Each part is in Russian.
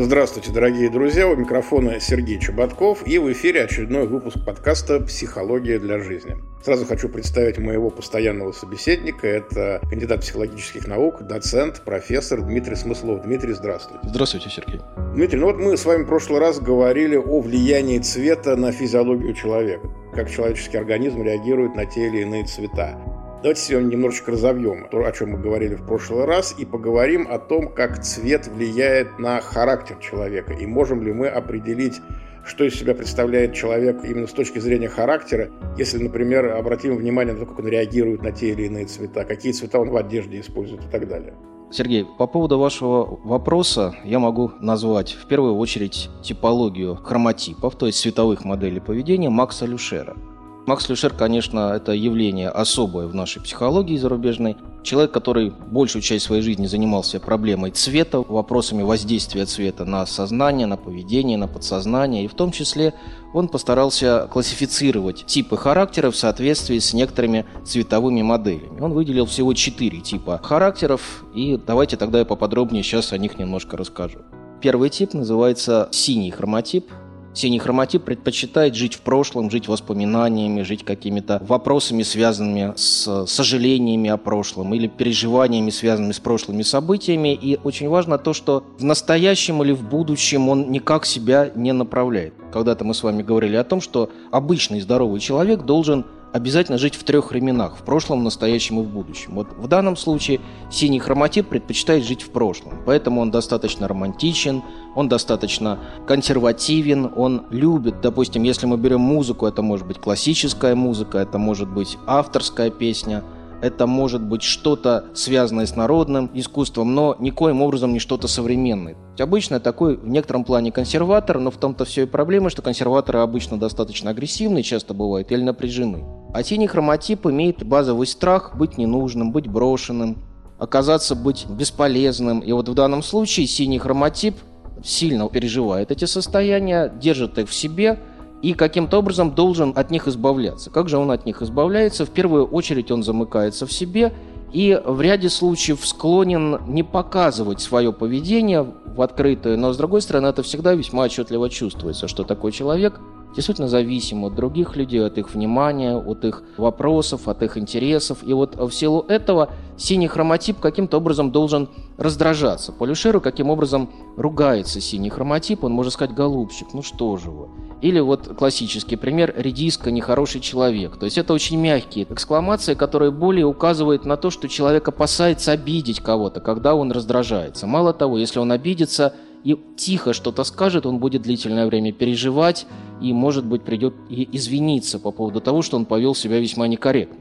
Здравствуйте, дорогие друзья! У микрофона Сергей Чеботков и в эфире очередной выпуск подкаста «Психология для жизни». Сразу хочу представить моего постоянного собеседника. Это кандидат психологических наук, доцент, профессор Дмитрий Смыслов. Дмитрий, здравствуйте. Здравствуйте, Сергей. Дмитрий, ну вот мы с вами в прошлый раз говорили о влиянии цвета на физиологию человека, как человеческий организм реагирует на те или иные цвета. Давайте сегодня немножечко разовьем то, о чем мы говорили в прошлый раз, и поговорим о том, как цвет влияет на характер человека, и можем ли мы определить, что из себя представляет человек именно с точки зрения характера, если, например, обратим внимание на то, как он реагирует на те или иные цвета, какие цвета он в одежде использует и так далее. Сергей, по поводу вашего вопроса я могу назвать в первую очередь типологию хромотипов, то есть световых моделей поведения Макса Люшера – Макс Люшер, конечно, это явление особое в нашей психологии зарубежной. Человек, который большую часть своей жизни занимался проблемой цвета, вопросами воздействия цвета на сознание, на поведение, на подсознание. И в том числе он постарался классифицировать типы характера в соответствии с некоторыми цветовыми моделями. Он выделил всего четыре типа характеров, и давайте тогда я поподробнее сейчас о них немножко расскажу. Первый тип называется синий хромотип. Синий хроматип предпочитает жить в прошлом, жить воспоминаниями, жить какими-то вопросами, связанными с сожалениями о прошлом или переживаниями, связанными с прошлыми событиями. И очень важно то, что в настоящем или в будущем он никак себя не направляет. Когда-то мы с вами говорили о том, что обычный здоровый человек должен обязательно жить в трех временах – в прошлом, настоящем и в будущем. Вот в данном случае синий хроматип предпочитает жить в прошлом, поэтому он достаточно романтичен, он достаточно консервативен, он любит, допустим, если мы берем музыку, это может быть классическая музыка, это может быть авторская песня – это может быть что-то связанное с народным искусством, но никоим образом не что-то современное. Обычно такой в некотором плане консерватор, но в том-то все и проблема, что консерваторы обычно достаточно агрессивны, часто бывают, или напряжены. А синий хроматип имеет базовый страх быть ненужным, быть брошенным, оказаться быть бесполезным. И вот в данном случае синий хроматип сильно переживает эти состояния, держит их в себе – и каким-то образом должен от них избавляться. Как же он от них избавляется? В первую очередь он замыкается в себе и в ряде случаев склонен не показывать свое поведение в открытую, но с другой стороны это всегда весьма отчетливо чувствуется, что такой человек действительно зависим от других людей, от их внимания, от их вопросов, от их интересов. И вот в силу этого синий хроматип каким-то образом должен раздражаться. Полюшеру каким образом ругается синий хроматип, он может сказать «голубчик, ну что же вы». Или вот классический пример «редиска, нехороший человек». То есть это очень мягкие экскламации, которые более указывают на то, что человек опасается обидеть кого-то, когда он раздражается. Мало того, если он обидится и тихо что-то скажет, он будет длительное время переживать и, может быть, придет и извиниться по поводу того, что он повел себя весьма некорректно.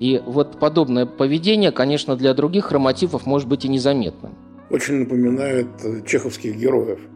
И вот подобное поведение, конечно, для других хроматипов может быть и незаметным. Очень напоминает э, чеховских героев –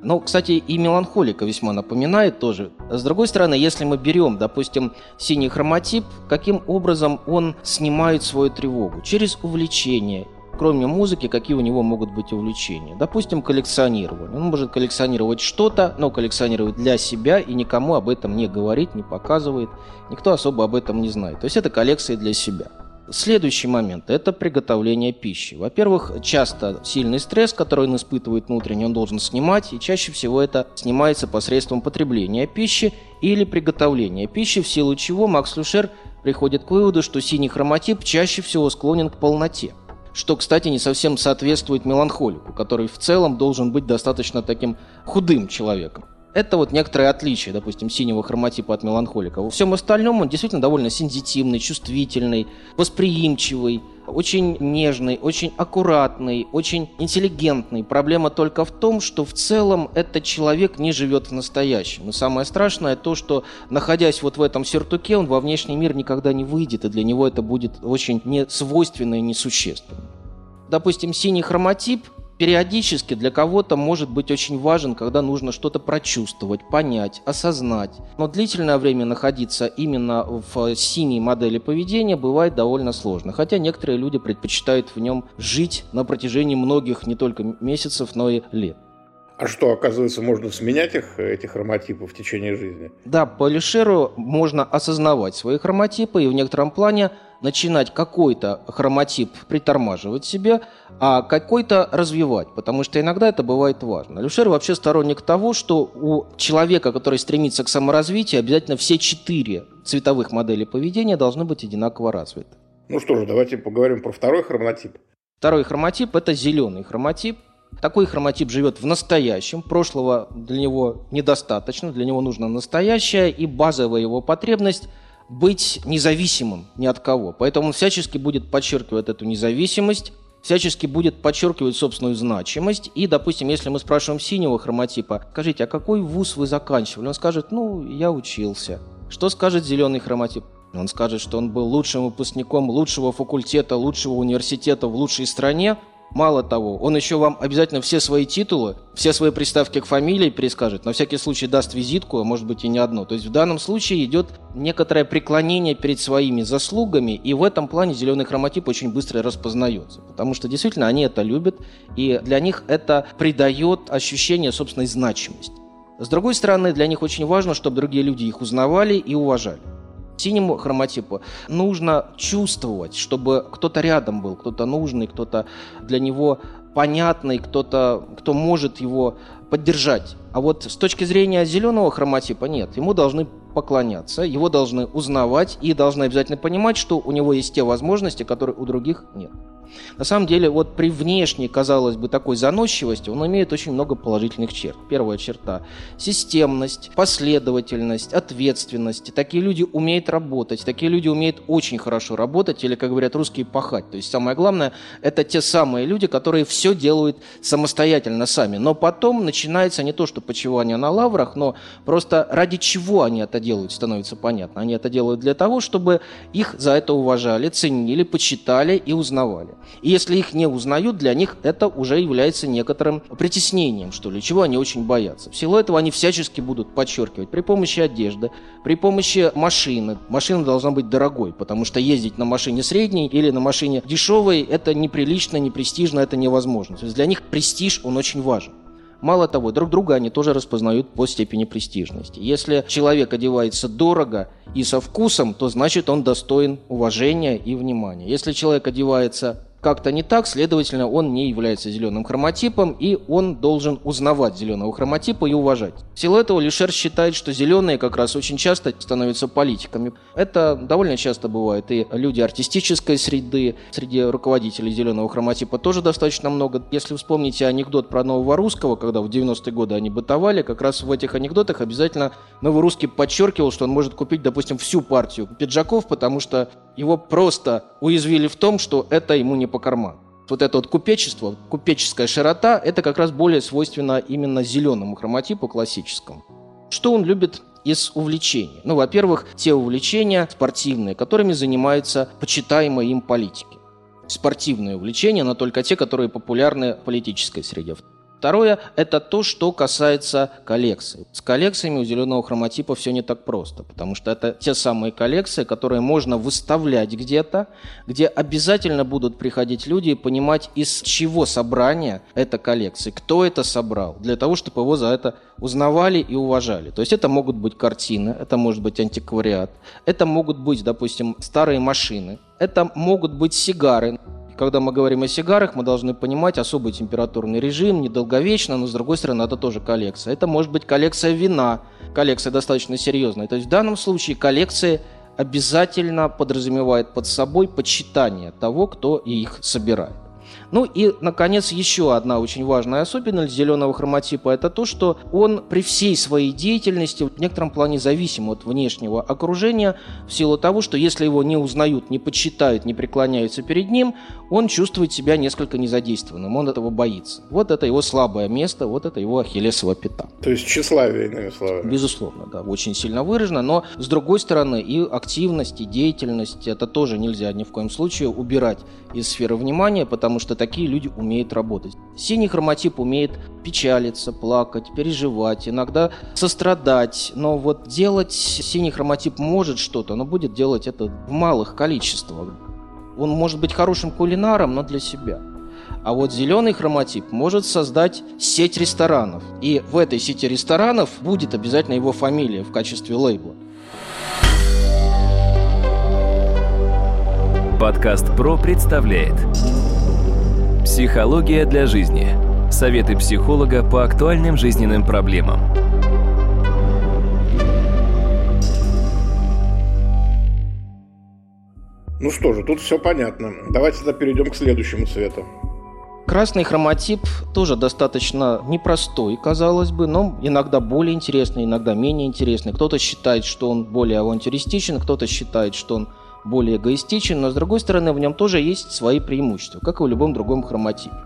ну, кстати, и меланхолика весьма напоминает тоже. С другой стороны, если мы берем, допустим, синий хроматип, каким образом он снимает свою тревогу? Через увлечение. Кроме музыки, какие у него могут быть увлечения? Допустим, коллекционирование. Он может коллекционировать что-то, но коллекционирует для себя и никому об этом не говорит, не показывает. Никто особо об этом не знает. То есть это коллекция для себя. Следующий момент – это приготовление пищи. Во-первых, часто сильный стресс, который он испытывает внутренне, он должен снимать, и чаще всего это снимается посредством потребления пищи или приготовления пищи, в силу чего Макс Люшер приходит к выводу, что синий хроматип чаще всего склонен к полноте. Что, кстати, не совсем соответствует меланхолику, который в целом должен быть достаточно таким худым человеком. Это вот некоторые отличия, допустим, синего хроматипа от меланхолика. Во всем остальном он действительно довольно сензитивный, чувствительный, восприимчивый, очень нежный, очень аккуратный, очень интеллигентный. Проблема только в том, что в целом этот человек не живет в настоящем. И самое страшное то, что находясь вот в этом сертуке, он во внешний мир никогда не выйдет, и для него это будет очень несвойственно и несущественно. Допустим, синий хроматип периодически для кого-то может быть очень важен, когда нужно что-то прочувствовать, понять, осознать. Но длительное время находиться именно в синей модели поведения бывает довольно сложно. Хотя некоторые люди предпочитают в нем жить на протяжении многих не только месяцев, но и лет. А что, оказывается, можно сменять их, эти хроматипы в течение жизни? Да, по Алишеру можно осознавать свои хроматипы и в некотором плане начинать какой-то хроматип притормаживать себе, а какой-то развивать, потому что иногда это бывает важно. Люшер вообще сторонник того, что у человека, который стремится к саморазвитию, обязательно все четыре цветовых модели поведения должны быть одинаково развиты. Ну что же, давайте поговорим про второй хроматип. Второй хроматип – это зеленый хроматип. Такой хроматип живет в настоящем, прошлого для него недостаточно, для него нужно настоящее, и базовая его потребность – быть независимым ни от кого. Поэтому он всячески будет подчеркивать эту независимость, всячески будет подчеркивать собственную значимость. И, допустим, если мы спрашиваем синего хроматипа, скажите, а какой вуз вы заканчивали? Он скажет, ну, я учился. Что скажет зеленый хроматип? Он скажет, что он был лучшим выпускником лучшего факультета, лучшего университета в лучшей стране, Мало того, он еще вам обязательно все свои титулы, все свои приставки к фамилии перескажет, на всякий случай даст визитку, а может быть и не одну. То есть в данном случае идет некоторое преклонение перед своими заслугами, и в этом плане зеленый хроматип очень быстро распознается, потому что действительно они это любят, и для них это придает ощущение собственной значимости. С другой стороны, для них очень важно, чтобы другие люди их узнавали и уважали синему хроматипу нужно чувствовать, чтобы кто-то рядом был, кто-то нужный, кто-то для него понятный, кто-то, кто может его поддержать. А вот с точки зрения зеленого хроматипа нет. Ему должны поклоняться, его должны узнавать и должны обязательно понимать, что у него есть те возможности, которые у других нет. На самом деле, вот при внешней, казалось бы, такой заносчивости он имеет очень много положительных черт. Первая черта – системность, последовательность, ответственность. Такие люди умеют работать, такие люди умеют очень хорошо работать, или, как говорят русские, пахать. То есть самое главное – это те самые люди, которые все делают самостоятельно сами. Но потом начинается не то, что почивание на лаврах, но просто ради чего они это делают, становится понятно. Они это делают для того, чтобы их за это уважали, ценили, почитали и узнавали. И если их не узнают, для них это уже является некоторым притеснением, что ли, чего они очень боятся. В силу этого они всячески будут подчеркивать при помощи одежды, при помощи машины. Машина должна быть дорогой, потому что ездить на машине средней или на машине дешевой – это неприлично, непрестижно, это невозможно. То есть для них престиж, он очень важен. Мало того, друг друга они тоже распознают по степени престижности. Если человек одевается дорого и со вкусом, то значит он достоин уважения и внимания. Если человек одевается как-то не так, следовательно, он не является зеленым хроматипом, и он должен узнавать зеленого хроматипа и уважать. В силу этого Лишер считает, что зеленые как раз очень часто становятся политиками. Это довольно часто бывает. И люди артистической среды, среди руководителей зеленого хроматипа тоже достаточно много. Если вспомните анекдот про нового русского, когда в 90-е годы они бытовали, как раз в этих анекдотах обязательно новый русский подчеркивал, что он может купить, допустим, всю партию пиджаков, потому что его просто уязвили в том, что это ему не по карману. Вот это вот купечество, купеческая широта, это как раз более свойственно именно зеленому хроматипу классическому. Что он любит из увлечений? Ну, во-первых, те увлечения спортивные, которыми занимаются почитаемые им политики. Спортивные увлечения, но только те, которые популярны в политической среде. Второе – это то, что касается коллекций. С коллекциями у зеленого хроматипа все не так просто, потому что это те самые коллекции, которые можно выставлять где-то, где обязательно будут приходить люди и понимать, из чего собрание этой коллекции, кто это собрал, для того, чтобы его за это узнавали и уважали. То есть это могут быть картины, это может быть антиквариат, это могут быть, допустим, старые машины, это могут быть сигары, когда мы говорим о сигарах, мы должны понимать особый температурный режим, недолговечно, но с другой стороны, это тоже коллекция. Это может быть коллекция вина, коллекция достаточно серьезная. То есть в данном случае коллекция обязательно подразумевает под собой почитание того, кто их собирает. Ну и, наконец, еще одна очень важная особенность зеленого хроматипа – это то, что он при всей своей деятельности в некотором плане зависим от внешнего окружения в силу того, что если его не узнают, не почитают, не преклоняются перед ним, он чувствует себя несколько незадействованным, он этого боится. Вот это его слабое место, вот это его ахиллесова пята. То есть тщеславие, иными словами. Безусловно, да, очень сильно выражено, но с другой стороны и активность, и деятельность, это тоже нельзя ни в коем случае убирать из сферы внимания, потому что такие люди умеют работать. Синий хроматип умеет печалиться, плакать, переживать, иногда сострадать, но вот делать синий хроматип может что-то, но будет делать это в малых количествах. Он может быть хорошим кулинаром, но для себя. А вот зеленый хроматип может создать сеть ресторанов. И в этой сети ресторанов будет обязательно его фамилия в качестве лейбла. Подкаст «Про» представляет Психология для жизни. Советы психолога по актуальным жизненным проблемам. Ну что же, тут все понятно. Давайте тогда перейдем к следующему цвету. Красный хроматип тоже достаточно непростой, казалось бы, но иногда более интересный, иногда менее интересный. Кто-то считает, что он более авантюристичен, кто-то считает, что он более эгоистичен, но с другой стороны в нем тоже есть свои преимущества, как и в любом другом хроматипе.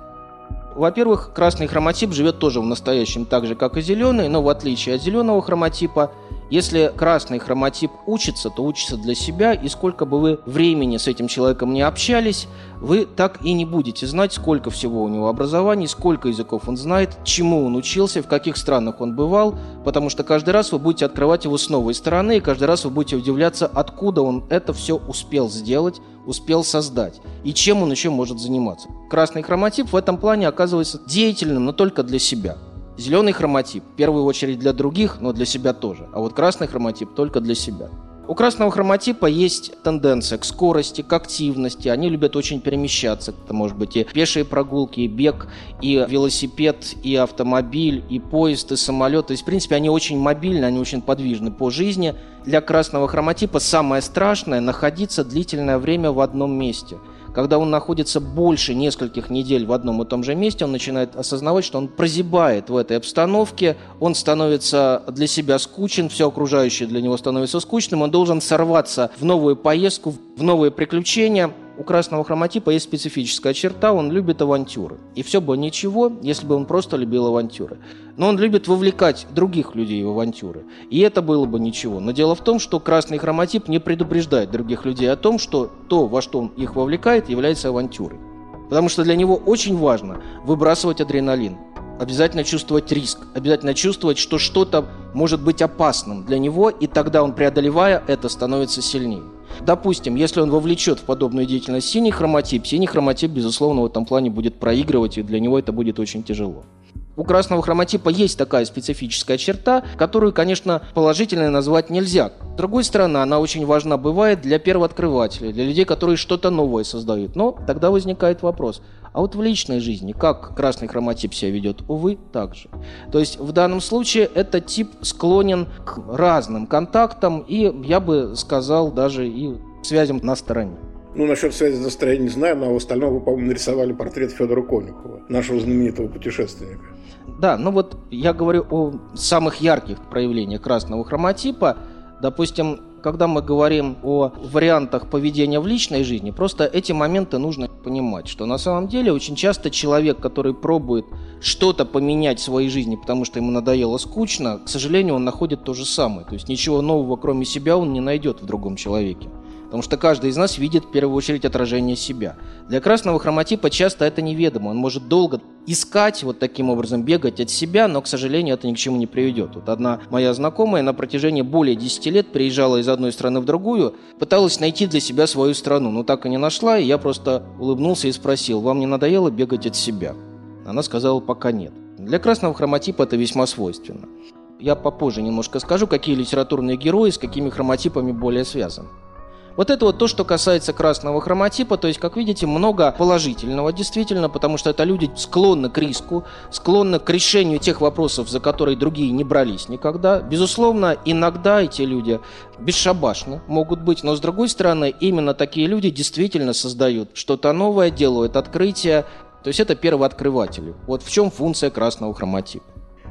Во-первых, красный хроматип живет тоже в настоящем так же, как и зеленый, но в отличие от зеленого хроматипа, если красный хроматип учится, то учится для себя, и сколько бы вы времени с этим человеком не общались, вы так и не будете знать, сколько всего у него образований, сколько языков он знает, чему он учился, в каких странах он бывал, потому что каждый раз вы будете открывать его с новой стороны, и каждый раз вы будете удивляться, откуда он это все успел сделать, успел создать, и чем он еще может заниматься. Красный хроматип в этом плане оказывается деятельным, но только для себя – Зеленый хроматип в первую очередь для других, но для себя тоже. А вот красный хроматип только для себя. У красного хроматипа есть тенденция к скорости, к активности. Они любят очень перемещаться. Это может быть и пешие прогулки, и бег, и велосипед, и автомобиль, и поезд, и самолет. То есть, в принципе, они очень мобильны, они очень подвижны по жизни. Для красного хроматипа самое страшное – находиться длительное время в одном месте – когда он находится больше нескольких недель в одном и том же месте, он начинает осознавать, что он прозябает в этой обстановке, он становится для себя скучен, все окружающее для него становится скучным, он должен сорваться в новую поездку, в новые приключения, у красного хроматипа есть специфическая черта, он любит авантюры. И все бы ничего, если бы он просто любил авантюры. Но он любит вовлекать других людей в авантюры. И это было бы ничего. Но дело в том, что красный хроматип не предупреждает других людей о том, что то, во что он их вовлекает, является авантюрой. Потому что для него очень важно выбрасывать адреналин, обязательно чувствовать риск, обязательно чувствовать, что что-то может быть опасным для него, и тогда он, преодолевая это, становится сильнее. Допустим, если он вовлечет в подобную деятельность синий хроматип, синий хроматип, безусловно, в этом плане будет проигрывать, и для него это будет очень тяжело. У красного хроматипа есть такая специфическая черта, которую, конечно, положительной назвать нельзя. С другой стороны, она очень важна бывает для первооткрывателей, для людей, которые что-то новое создают. Но тогда возникает вопрос, а вот в личной жизни как красный хроматип себя ведет? Увы, так же. То есть в данном случае этот тип склонен к разным контактам и, я бы сказал, даже и связям на стороне. Ну, насчет связи с настроением не знаю, но в остальном вы, по-моему, нарисовали портрет Федора Конюхова, нашего знаменитого путешественника. Да, ну вот я говорю о самых ярких проявлениях красного хроматипа. Допустим, когда мы говорим о вариантах поведения в личной жизни, просто эти моменты нужно понимать, что на самом деле очень часто человек, который пробует что-то поменять в своей жизни, потому что ему надоело скучно, к сожалению, он находит то же самое. То есть ничего нового, кроме себя, он не найдет в другом человеке. Потому что каждый из нас видит в первую очередь отражение себя. Для красного хроматипа часто это неведомо. Он может долго искать, вот таким образом бегать от себя, но, к сожалению, это ни к чему не приведет. Вот одна моя знакомая на протяжении более 10 лет приезжала из одной страны в другую, пыталась найти для себя свою страну, но так и не нашла, и я просто улыбнулся и спросил, вам не надоело бегать от себя? Она сказала, пока нет. Для красного хроматипа это весьма свойственно. Я попозже немножко скажу, какие литературные герои с какими хроматипами более связаны. Вот это вот то, что касается красного хроматипа, то есть, как видите, много положительного действительно, потому что это люди склонны к риску, склонны к решению тех вопросов, за которые другие не брались никогда. Безусловно, иногда эти люди бесшабашны могут быть, но с другой стороны, именно такие люди действительно создают что-то новое, делают открытия, то есть это первооткрыватели. Вот в чем функция красного хроматипа.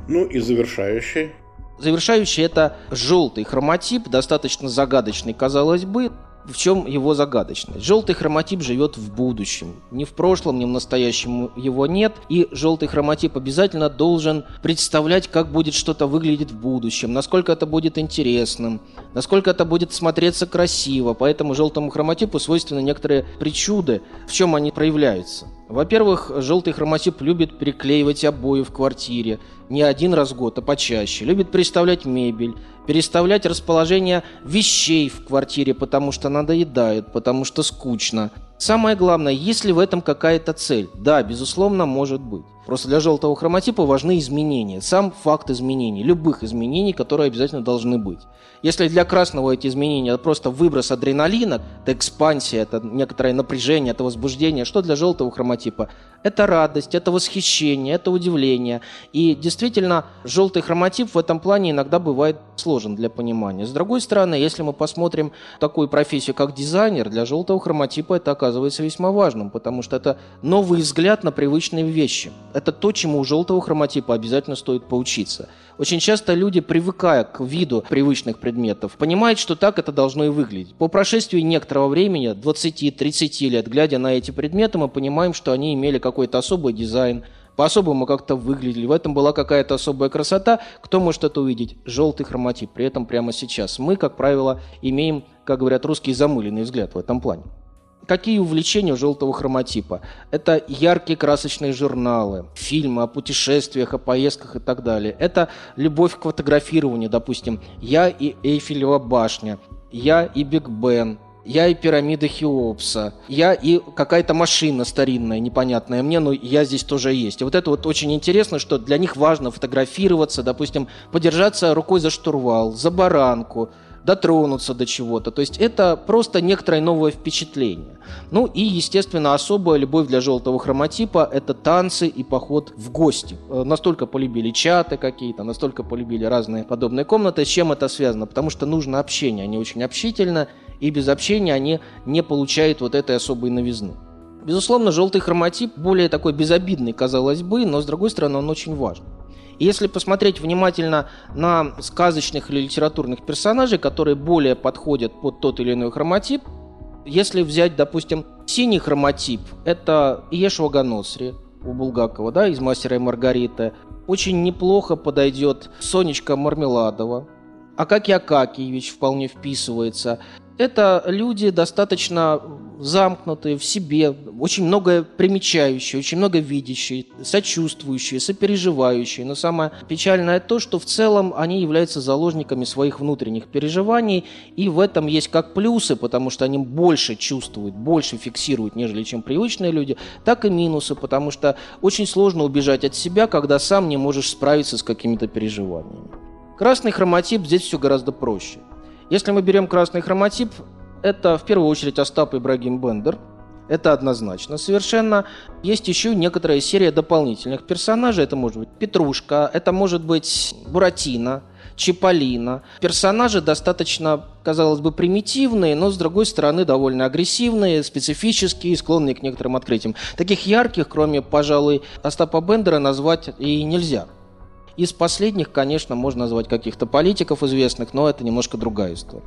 Ну и завершающий. Завершающий это желтый хроматип, достаточно загадочный, казалось бы, в чем его загадочность? Желтый хроматип живет в будущем. Ни в прошлом, ни в настоящем его нет. И желтый хроматип обязательно должен представлять, как будет что-то выглядеть в будущем, насколько это будет интересным, насколько это будет смотреться красиво. Поэтому желтому хроматипу свойственны некоторые причуды, в чем они проявляются. Во-первых, желтый хроматип любит переклеивать обои в квартире не один раз в год, а почаще. Любит переставлять мебель, переставлять расположение вещей в квартире, потому что надоедает, потому что скучно. Самое главное, есть ли в этом какая-то цель? Да, безусловно, может быть. Просто для желтого хроматипа важны изменения. Сам факт изменений, любых изменений, которые обязательно должны быть. Если для красного эти изменения это просто выброс адреналина, это экспансия, это некоторое напряжение, это возбуждение, что для желтого хроматипа? Это радость, это восхищение, это удивление. И действительно, желтый хроматип в этом плане иногда бывает сложен для понимания. С другой стороны, если мы посмотрим такую профессию, как дизайнер, для желтого хроматипа это оказывается весьма важным, потому что это новый взгляд на привычные вещи. Это то, чему у желтого хроматипа обязательно стоит поучиться. Очень часто люди, привыкая к виду привычных предметов, понимают, что так это должно и выглядеть. По прошествии некоторого времени, 20-30 лет, глядя на эти предметы, мы понимаем, что они имели какой-то особый дизайн, по-особому как-то выглядели, в этом была какая-то особая красота. Кто может это увидеть? Желтый хроматип. При этом прямо сейчас мы, как правило, имеем, как говорят русские, замыленный взгляд в этом плане. Какие увлечения желтого хроматипа? Это яркие красочные журналы, фильмы о путешествиях, о поездках и так далее. Это любовь к фотографированию, допустим, «Я и Эйфелева башня», «Я и Биг Бен», я и пирамида Хеопса, я и какая-то машина старинная, непонятная мне, но я здесь тоже есть. И вот это вот очень интересно, что для них важно фотографироваться, допустим, подержаться рукой за штурвал, за баранку, дотронуться до чего-то. То есть это просто некоторое новое впечатление. Ну и, естественно, особая любовь для желтого хроматипа – это танцы и поход в гости. Э, настолько полюбили чаты какие-то, настолько полюбили разные подобные комнаты. С чем это связано? Потому что нужно общение. Они очень общительны, и без общения они не получают вот этой особой новизны. Безусловно, желтый хроматип более такой безобидный, казалось бы, но с другой стороны он очень важен. И если посмотреть внимательно на сказочных или литературных персонажей, которые более подходят под тот или иной хроматип, если взять, допустим, синий хроматип, это Ешва Ганосри у Булгакова, да, из «Мастера и Маргариты», очень неплохо подойдет Сонечка Мармеладова, Акаки Акакиевич вполне вписывается. Это люди достаточно замкнутые в себе, очень многое примечающие, очень много видящие, сочувствующие, сопереживающие. Но самое печальное то, что в целом они являются заложниками своих внутренних переживаний, и в этом есть как плюсы, потому что они больше чувствуют, больше фиксируют, нежели чем привычные люди, так и минусы, потому что очень сложно убежать от себя, когда сам не можешь справиться с какими-то переживаниями. Красный хроматип здесь все гораздо проще – если мы берем красный хроматип, это в первую очередь Остап Ибрагим Бендер. Это однозначно совершенно. Есть еще некоторая серия дополнительных персонажей. Это может быть Петрушка, это может быть Буратино, Чиполлино. Персонажи достаточно, казалось бы, примитивные, но, с другой стороны, довольно агрессивные, специфические, склонные к некоторым открытиям. Таких ярких, кроме, пожалуй, Остапа Бендера, назвать и нельзя. Из последних, конечно, можно назвать каких-то политиков известных, но это немножко другая история.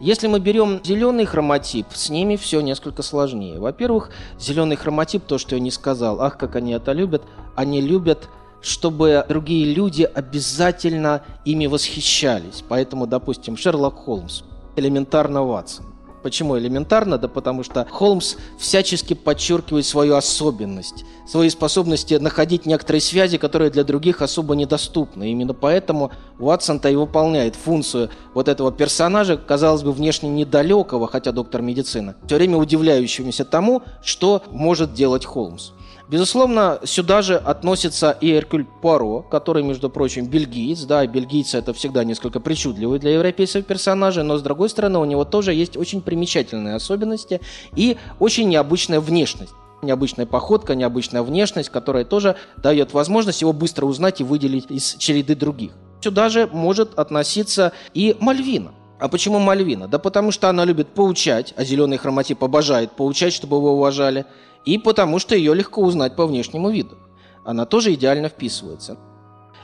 Если мы берем зеленый хроматип, с ними все несколько сложнее. Во-первых, зеленый хроматип, то, что я не сказал, ах, как они это любят, они любят чтобы другие люди обязательно ими восхищались. Поэтому, допустим, Шерлок Холмс, элементарно Ватсон. Почему элементарно? Да потому что Холмс всячески подчеркивает свою особенность, свои способности находить некоторые связи, которые для других особо недоступны. Именно поэтому Уотсон-то и выполняет функцию вот этого персонажа, казалось бы, внешне недалекого, хотя доктор медицины, все время удивляющегося тому, что может делать Холмс. Безусловно, сюда же относится и Эркюль Пуаро, который, между прочим, бельгиец. Да, бельгийцы это всегда несколько причудливые для европейцев персонажи, но, с другой стороны, у него тоже есть очень примечательные особенности и очень необычная внешность. Необычная походка, необычная внешность, которая тоже дает возможность его быстро узнать и выделить из череды других. Сюда же может относиться и Мальвина. А почему Мальвина? Да потому что она любит поучать, а зеленый хроматип обожает поучать, чтобы его уважали – и потому что ее легко узнать по внешнему виду. Она тоже идеально вписывается.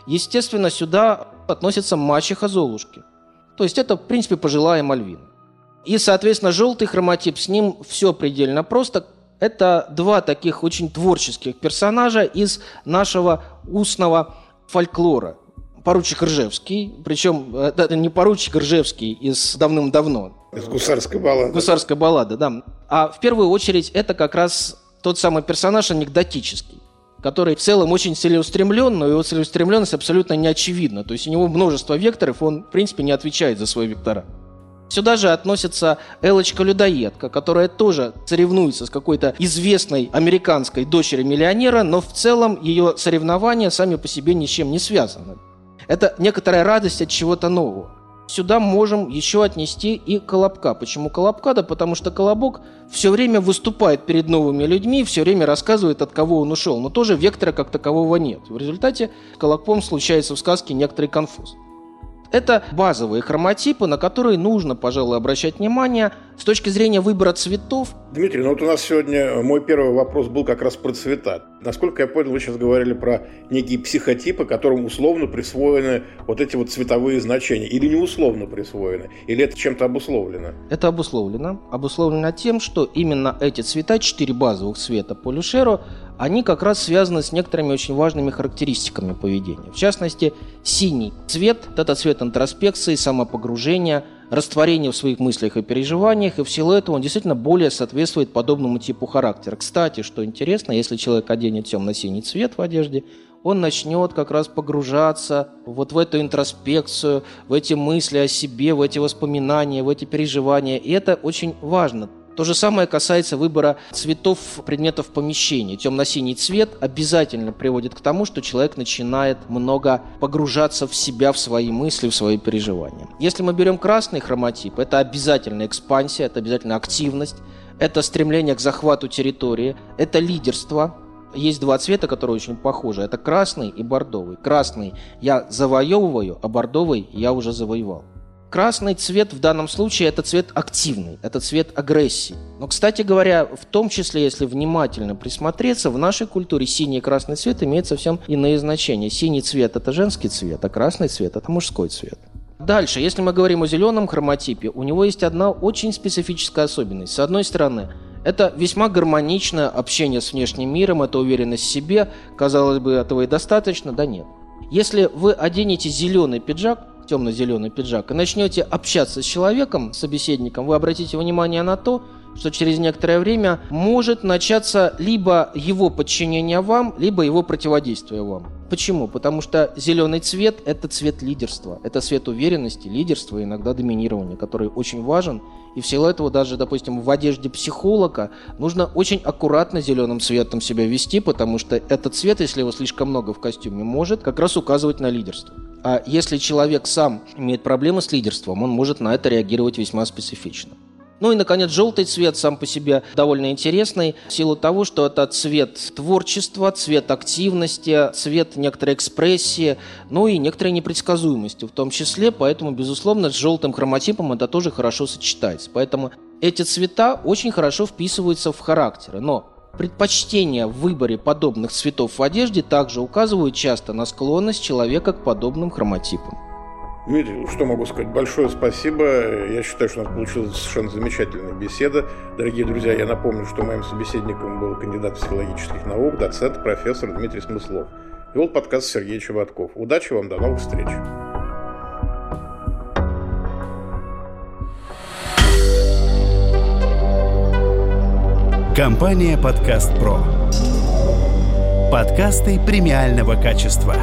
Естественно, сюда относится мачеха Золушки. То есть это, в принципе, пожилая Мальвина. И, соответственно, желтый хроматип, с ним все предельно просто. Это два таких очень творческих персонажа из нашего устного фольклора. Поручик Ржевский, причем это не поручик Ржевский из давным-давно. Из гусарской баллады. Гусарская баллада, да. А в первую очередь это как раз тот самый персонаж анекдотический который в целом очень целеустремлен, но его целеустремленность абсолютно не очевидна. То есть у него множество векторов, он, в принципе, не отвечает за свои вектора. Сюда же относится Элочка-людоедка, которая тоже соревнуется с какой-то известной американской дочерью миллионера, но в целом ее соревнования сами по себе ни с чем не связаны. Это некоторая радость от чего-то нового. Сюда можем еще отнести и Колобка. Почему Колобка? Да потому что Колобок все время выступает перед новыми людьми, все время рассказывает, от кого он ушел. Но тоже вектора как такового нет. В результате Колобком случается в сказке некоторый конфуз. Это базовые хроматипы, на которые нужно, пожалуй, обращать внимание с точки зрения выбора цветов. Дмитрий, ну вот у нас сегодня мой первый вопрос был как раз про цвета. Насколько я понял, вы сейчас говорили про некие психотипы, которым условно присвоены вот эти вот цветовые значения. Или не условно присвоены? Или это чем-то обусловлено? Это обусловлено. Обусловлено тем, что именно эти цвета, четыре базовых цвета по Люшеру, они как раз связаны с некоторыми очень важными характеристиками поведения. В частности, синий цвет – это цвет интроспекции, самопогружения, растворения в своих мыслях и переживаниях, и в силу этого он действительно более соответствует подобному типу характера. Кстати, что интересно, если человек оденет темно-синий цвет в одежде, он начнет как раз погружаться вот в эту интроспекцию, в эти мысли о себе, в эти воспоминания, в эти переживания. И это очень важно. То же самое касается выбора цветов предметов помещения. Темно-синий цвет обязательно приводит к тому, что человек начинает много погружаться в себя, в свои мысли, в свои переживания. Если мы берем красный хроматип, это обязательно экспансия, это обязательно активность, это стремление к захвату территории, это лидерство, есть два цвета, которые очень похожи. Это красный и бордовый. Красный я завоевываю, а бордовый я уже завоевал. Красный цвет в данном случае это цвет активный, это цвет агрессии. Но, кстати говоря, в том числе, если внимательно присмотреться, в нашей культуре синий и красный цвет имеют совсем иные значения. Синий цвет – это женский цвет, а красный цвет – это мужской цвет. Дальше, если мы говорим о зеленом хроматипе, у него есть одна очень специфическая особенность. С одной стороны, это весьма гармоничное общение с внешним миром, это уверенность в себе. Казалось бы, этого и достаточно, да нет. Если вы оденете зеленый пиджак, темно-зеленый пиджак, и начнете общаться с человеком, собеседником, вы обратите внимание на то, что через некоторое время может начаться либо его подчинение вам, либо его противодействие вам. Почему? Потому что зеленый цвет – это цвет лидерства, это цвет уверенности, лидерства и иногда доминирования, который очень важен. И в силу этого даже, допустим, в одежде психолога нужно очень аккуратно зеленым цветом себя вести, потому что этот цвет, если его слишком много в костюме, может как раз указывать на лидерство. А если человек сам имеет проблемы с лидерством, он может на это реагировать весьма специфично. Ну и, наконец, желтый цвет сам по себе довольно интересный в силу того, что это цвет творчества, цвет активности, цвет некоторой экспрессии, ну и некоторой непредсказуемости в том числе, поэтому, безусловно, с желтым хроматипом это тоже хорошо сочетается. Поэтому эти цвета очень хорошо вписываются в характеры, но Предпочтения в выборе подобных цветов в одежде также указывают часто на склонность человека к подобным хроматипам. Дмитрий, что могу сказать? Большое спасибо. Я считаю, что у нас получилась совершенно замечательная беседа. Дорогие друзья, я напомню, что моим собеседником был кандидат психологических наук, доцент, профессор Дмитрий Смыслов. Вел подкаст Сергей Чеботков. Удачи вам, до новых встреч. Компания «Подкаст Про». Подкасты премиального качества.